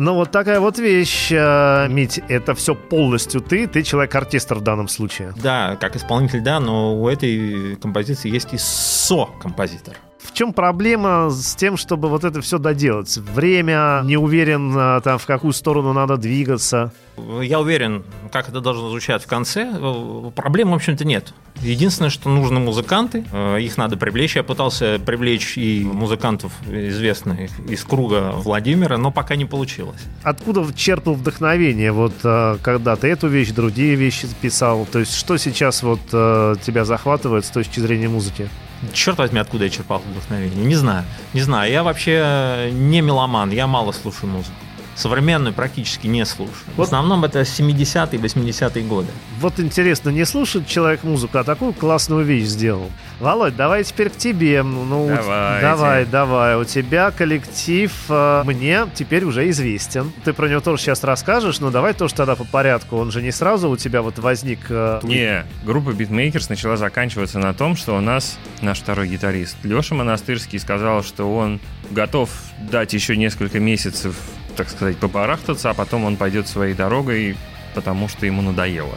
Speaker 1: Ну вот такая вот вещь, э, Мить, это все полностью ты, ты человек-оркестр в данном случае.
Speaker 2: Да, как исполнитель, да, но у этой композиции есть и со-композитор.
Speaker 1: В чем проблема с тем, чтобы вот это все доделать? Время, не уверен, э, там, в какую сторону надо двигаться.
Speaker 2: Я уверен, как это должно звучать в конце. Э, Проблем, в общем-то, нет. Единственное, что нужны музыканты. Э, Их надо привлечь. Я пытался привлечь и музыкантов известных из круга Владимира, но пока не получилось.
Speaker 1: Откуда черпал вдохновение, вот когда ты эту вещь, другие вещи писал? То есть что сейчас вот тебя захватывает с точки зрения музыки?
Speaker 2: Черт возьми, откуда я черпал вдохновение? Не знаю. Не знаю. Я вообще не меломан, я мало слушаю музыку. Современную практически не слушаю. В
Speaker 1: Вот-
Speaker 2: основном это 70-е, 80-е годы.
Speaker 1: Вот интересно, не слушает человек музыку, а такую классную вещь сделал. Володь, давай теперь к тебе. Ну,
Speaker 3: Давайте.
Speaker 1: давай, давай. У тебя коллектив э, мне теперь уже известен. Ты про него тоже сейчас расскажешь, но давай тоже тогда по порядку. Он же не сразу у тебя вот возник. э,
Speaker 3: Не, группа Beatmakers начала заканчиваться на том, что у нас наш второй гитарист Леша Монастырский сказал, что он готов дать еще несколько месяцев, так сказать, побарахтаться, а потом он пойдет своей дорогой, потому что ему надоело.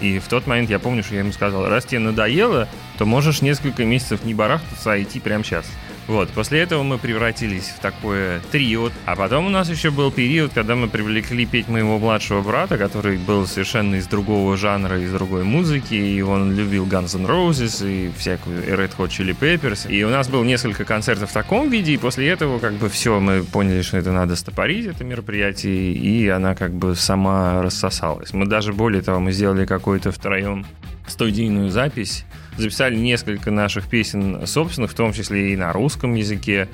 Speaker 3: И в тот момент я помню, что я ему сказал, раз тебе надоело, то можешь несколько месяцев не барахтаться, а идти прямо сейчас. Вот, после этого мы превратились в такое трио. А потом у нас еще был период, когда мы привлекли петь моего младшего брата, который был совершенно из другого жанра, из другой музыки, и он любил Guns N' Roses и всякую Red Hot Chili Peppers. И у нас было несколько концертов в таком виде, и после этого как бы все, мы поняли, что это надо стопорить, это мероприятие, и она как бы сама рассосалась. Мы даже, более того, мы сделали какой-то втроем студийную запись, записали несколько наших песен собственных, в том числе и на русском языке.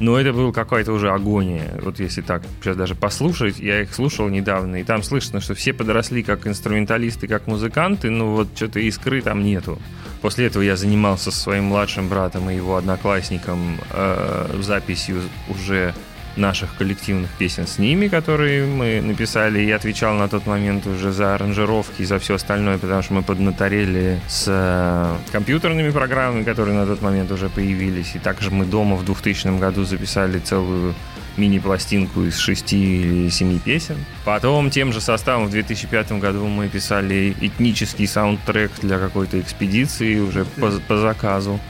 Speaker 3: Но это была какая-то уже агония. Вот если так сейчас даже послушать, я их слушал недавно, и там слышно, что все подросли как инструменталисты, как музыканты, но вот что-то искры там нету. После этого я занимался со своим младшим братом и его одноклассником э, записью уже наших коллективных песен с ними, которые мы написали, и отвечал на тот момент уже за аранжировки и за все остальное, потому что мы поднаторели с э, компьютерными программами, которые на тот момент уже появились, и также мы дома в 2000 году записали целую мини-пластинку из шести или семи песен. Потом тем же составом в 2005 году мы писали этнический саундтрек для какой-то экспедиции уже по, по заказу.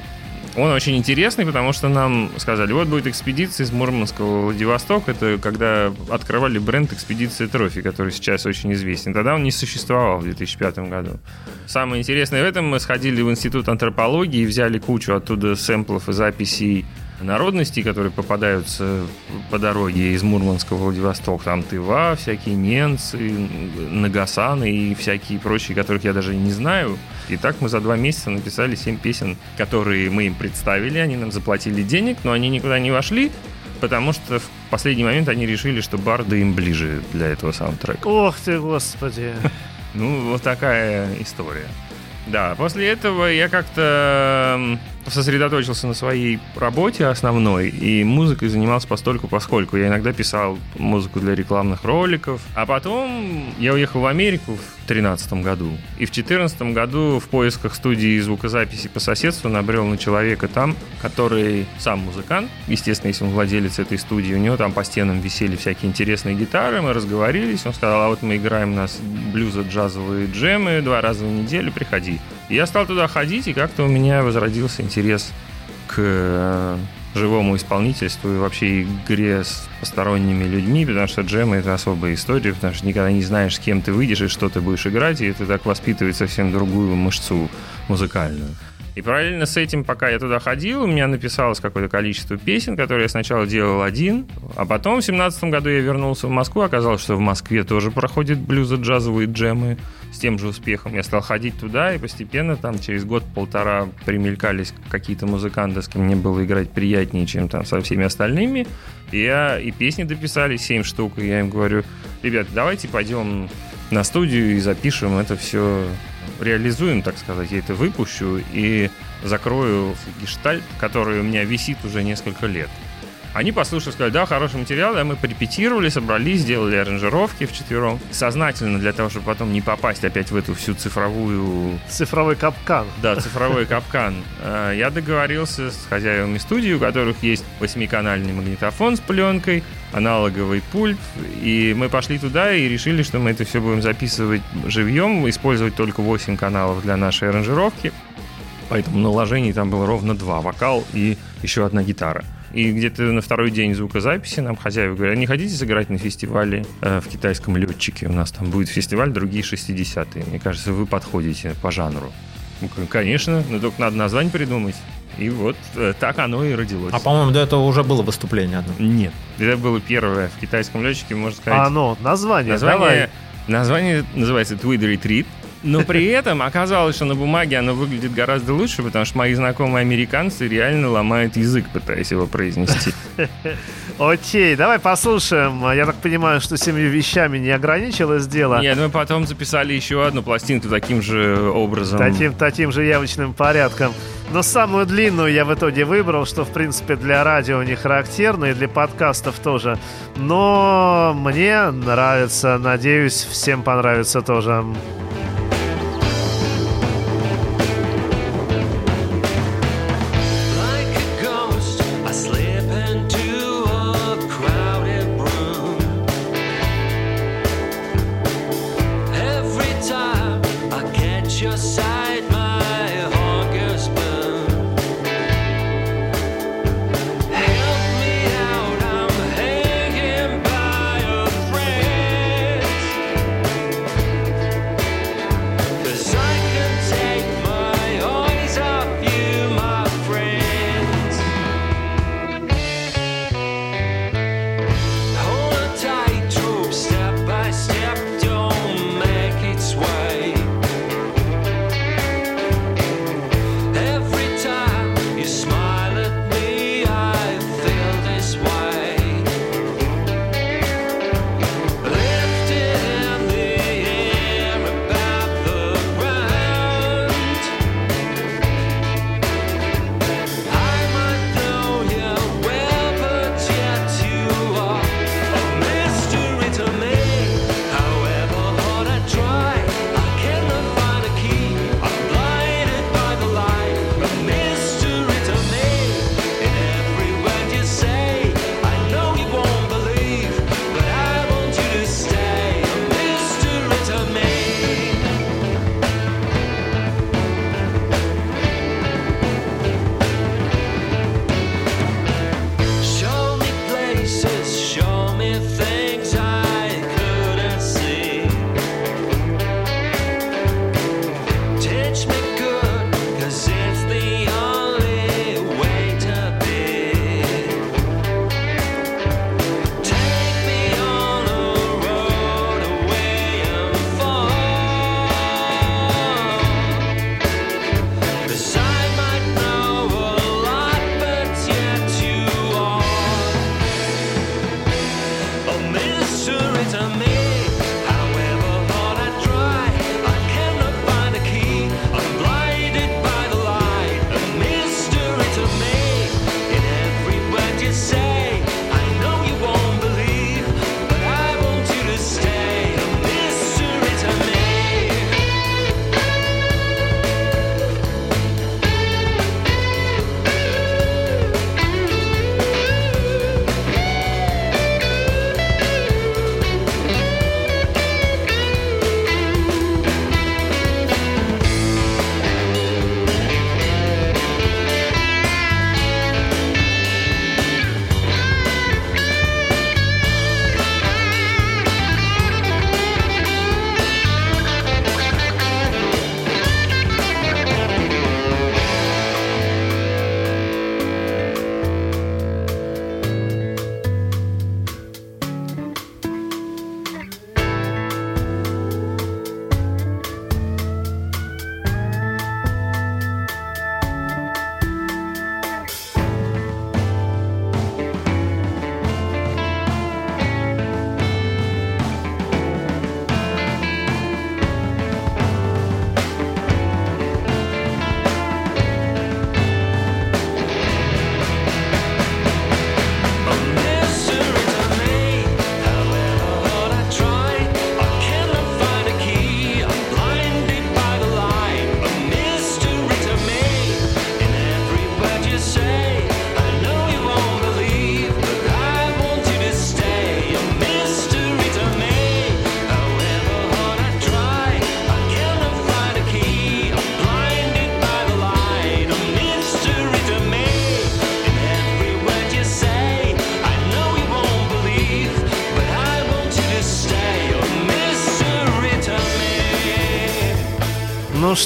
Speaker 3: Он очень интересный, потому что нам сказали, вот будет экспедиция из Мурманска в Владивосток. Это когда открывали бренд экспедиции Трофи, который сейчас очень известен. Тогда он не существовал в 2005 году. Самое интересное в этом, мы сходили в Институт антропологии и взяли кучу оттуда сэмплов и записей народностей, которые попадаются по дороге из Мурманска в Владивосток. Там Тыва, всякие ненцы, Нагасаны и всякие прочие, которых я даже не знаю. И так мы за два месяца написали семь песен, которые мы им представили. Они нам заплатили денег, но они никуда не вошли, потому что в последний момент они решили, что барды им ближе для этого саундтрека.
Speaker 1: Ох ты, господи.
Speaker 3: Ну, вот такая история. Да, после этого я как-то сосредоточился на своей работе основной, и музыкой занимался постольку поскольку. Я иногда писал музыку для рекламных роликов, а потом я уехал в Америку в 2013 году. И в 2014 году в поисках студии звукозаписи по соседству набрел на человека там, который сам музыкант. Естественно, если он владелец этой студии, у него там по стенам висели всякие интересные гитары, мы разговорились, он сказал, а вот мы играем у нас блюзо-джазовые джемы два раза в неделю, приходи. Я стал туда ходить, и как-то у меня возродился интерес к э, живому исполнительству и вообще игре с посторонними людьми, потому что джемы — это особая история, потому что никогда не знаешь, с кем ты выйдешь и что ты будешь играть, и это так воспитывает совсем другую мышцу музыкальную. И параллельно с этим, пока я туда ходил, у меня написалось какое-то количество песен, которые я сначала делал один, а потом в семнадцатом году я вернулся в Москву, оказалось, что в Москве тоже проходят блюзо-джазовые джемы с тем же успехом. Я стал ходить туда, и постепенно там через год-полтора примелькались какие-то музыканты, с кем мне было играть приятнее, чем там со всеми остальными. И я и песни дописали, семь штук, и я им говорю, ребят, давайте пойдем на студию и запишем это все реализуем, так сказать, я это выпущу и закрою гештальт, который у меня висит уже несколько лет. Они послушали, сказали, да, хороший материал, да, мы порепетировали, собрались, сделали аранжировки вчетвером. Сознательно для того, чтобы потом не попасть опять в эту всю цифровую
Speaker 4: Цифровой капкан.
Speaker 3: да, цифровой капкан. Э, Я договорился с хозяевами студии, у которых есть восьмиканальный магнитофон с пленкой, аналоговый пульт, и мы пошли туда и решили, что мы это все будем записывать живьем, использовать только 8 каналов для нашей аранжировки. Поэтому наложений там было ровно два, вокал и еще одна гитара. И где-то на второй день звукозаписи нам хозяева говорят, «А не хотите сыграть на фестивале э, в китайском летчике? У нас там будет фестиваль «Другие 60-е». Мне кажется, вы подходите по жанру. Говорим, Конечно, но только надо название придумать. И вот э, так оно и родилось.
Speaker 2: А по-моему, до этого уже было выступление одно.
Speaker 3: Нет, это было первое в китайском летчике, можно сказать.
Speaker 4: А ну, название,
Speaker 3: название,
Speaker 4: давай.
Speaker 3: название называется Tweed Retreat. Но при этом оказалось, что на бумаге оно выглядит гораздо лучше, потому что мои знакомые американцы реально ломают язык, пытаясь его произнести. <laughs>
Speaker 4: Окей, давай послушаем. Я так понимаю, что семью вещами не ограничилось дело.
Speaker 3: Нет, мы потом записали еще одну пластинку таким же образом.
Speaker 4: Таким, таким же явочным порядком. Но самую длинную я в итоге выбрал, что, в принципе, для радио не характерно, и для подкастов тоже. Но мне нравится, надеюсь, всем понравится тоже.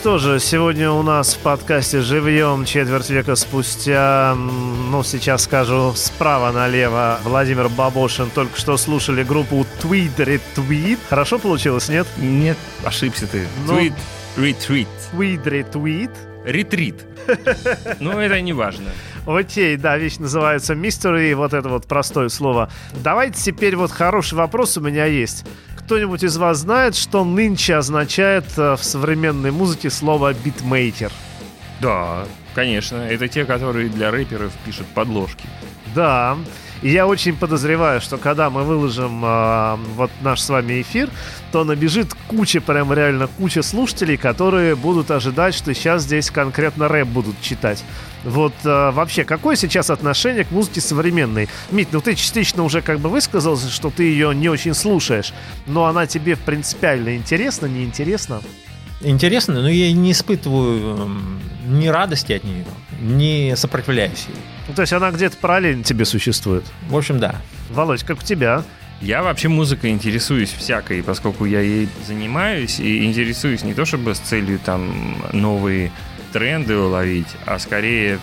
Speaker 1: Что же, сегодня у нас в подкасте «Живьем» четверть века спустя, ну сейчас скажу справа налево, Владимир Бабошин. Только что слушали группу Tweet Retweet. Хорошо получилось, нет?
Speaker 3: Нет, ошибся ты.
Speaker 1: Ну.
Speaker 3: Tweet, retreat.
Speaker 1: Tweet Retweet.
Speaker 3: Ретрит. <laughs> Ну, это не важно.
Speaker 1: Окей, да, вещь называется Mystery, вот это вот простое слово. Давайте теперь вот хороший вопрос у меня есть. Кто-нибудь из вас знает, что нынче означает э, в современной музыке слово битмейкер?
Speaker 3: Да, конечно. Это те, которые для рэперов пишут подложки.
Speaker 1: Да. И я очень подозреваю, что когда мы выложим э, вот наш с вами эфир, то набежит куча, прям реально куча слушателей, которые будут ожидать, что сейчас здесь конкретно рэп будут читать. Вот э, вообще, какое сейчас отношение к музыке современной? Мить, ну ты частично уже как бы высказался, что ты ее не очень слушаешь, но она тебе принципиально интересна, неинтересна?
Speaker 2: Интересно, но я не испытываю эм, ни радости от нее, ни сопротивляюсь ей.
Speaker 1: Ну, то есть она где-то параллельно тебе существует.
Speaker 2: В общем, да.
Speaker 1: Володь, как у тебя?
Speaker 3: Я вообще музыкой интересуюсь всякой, поскольку я ей занимаюсь и интересуюсь не то чтобы с целью там новые тренды уловить, а скорее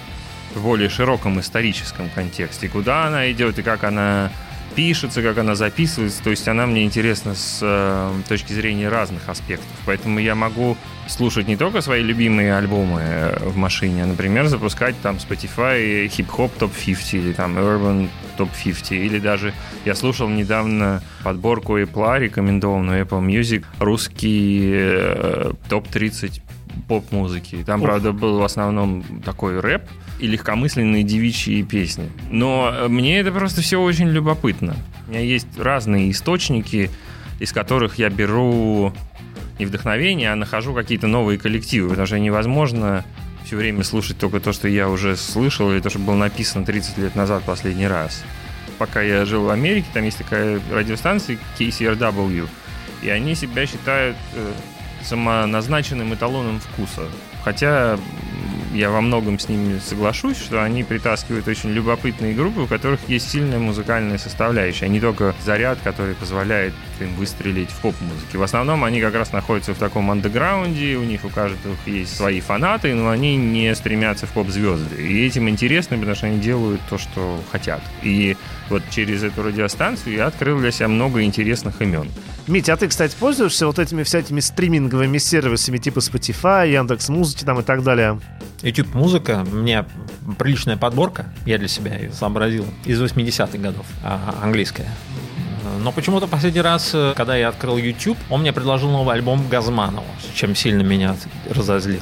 Speaker 3: в более широком историческом контексте, куда она идет и как она пишется, как она записывается. То есть она мне интересна с э, точки зрения разных аспектов. Поэтому я могу слушать не только свои любимые альбомы э, в машине, а, например, запускать там Spotify хип-хоп топ-50 или там Urban топ-50. Или даже я слушал недавно подборку Apple, рекомендованную Apple Music, русский э, топ-30 поп-музыки. Там,
Speaker 1: Ух.
Speaker 3: правда, был в основном такой рэп и легкомысленные девичьи песни. Но э, мне это просто все очень любопытно. У меня есть разные источники, из которых я беру не вдохновение, а нахожу какие-то новые коллективы, потому что невозможно все время слушать только то, что я уже слышал, или то, что было написано 30 лет назад последний раз. Пока я жил в Америке, там есть такая радиостанция KCRW, и они себя считают э, самоназначенным эталоном вкуса. Хотя я во многом с ними соглашусь, что они притаскивают очень любопытные группы, у которых есть сильная музыкальная составляющая, а не только заряд, который позволяет им выстрелить в поп-музыке. В основном они как раз находятся в таком андеграунде, у них у каждого есть свои фанаты, но они не стремятся в поп-звезды. И этим интересно, потому что они делают то, что хотят. И вот через эту радиостанцию я открыл для себя много интересных имен.
Speaker 1: Митя, а ты, кстати, пользуешься вот этими всякими стриминговыми сервисами типа Spotify, Яндекс Музыки там и так далее?
Speaker 2: YouTube музыка, у меня приличная подборка, я для себя ее сообразил, из 80-х годов, английская. Но почему-то последний раз, э, когда я открыл YouTube, он мне предложил новый альбом Газманова, чем сильно меня разозлил.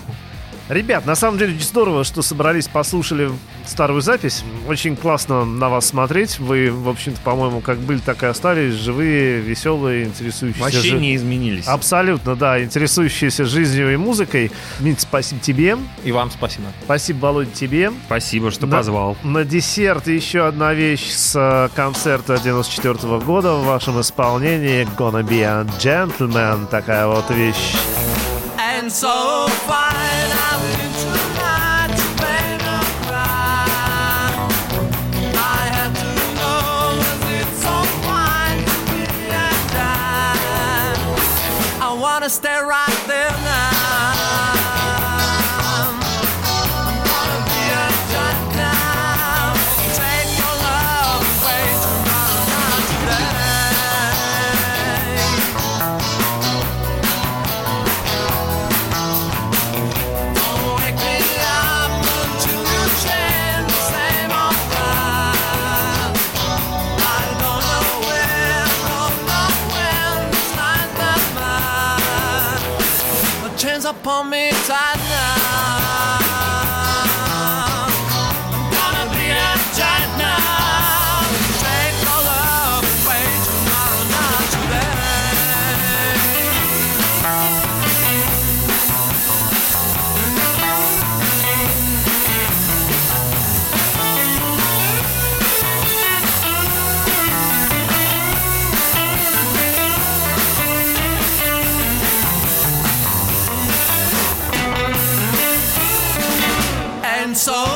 Speaker 1: Ребят, на самом деле очень здорово, что собрались, послушали старую запись. Очень классно на вас смотреть. Вы, в общем-то, по-моему, как были, так и остались. Живые, веселые, интересующиеся.
Speaker 3: Вообще
Speaker 1: жи-
Speaker 3: не изменились.
Speaker 1: Абсолютно, да, интересующиеся жизнью и музыкой. Мить, спасибо тебе.
Speaker 2: И вам спасибо.
Speaker 1: Спасибо, Володь, тебе.
Speaker 3: Спасибо, что
Speaker 1: На-
Speaker 3: позвал.
Speaker 1: На десерт еще одна вещь с э, концерта 94 года в вашем исполнении. Gonna be a gentleman. Такая вот вещь.
Speaker 4: And so fine, I'm into night to make a cry. I had to know that it's so fine. I wanna stay right there now. Pull me tight. so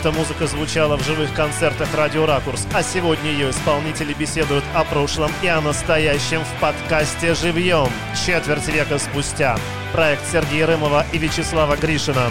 Speaker 1: эта музыка звучала в живых концертах «Радио Ракурс», а сегодня ее исполнители беседуют о прошлом и о настоящем в подкасте «Живьем» четверть века спустя. Проект Сергея Рымова и Вячеслава Гришина.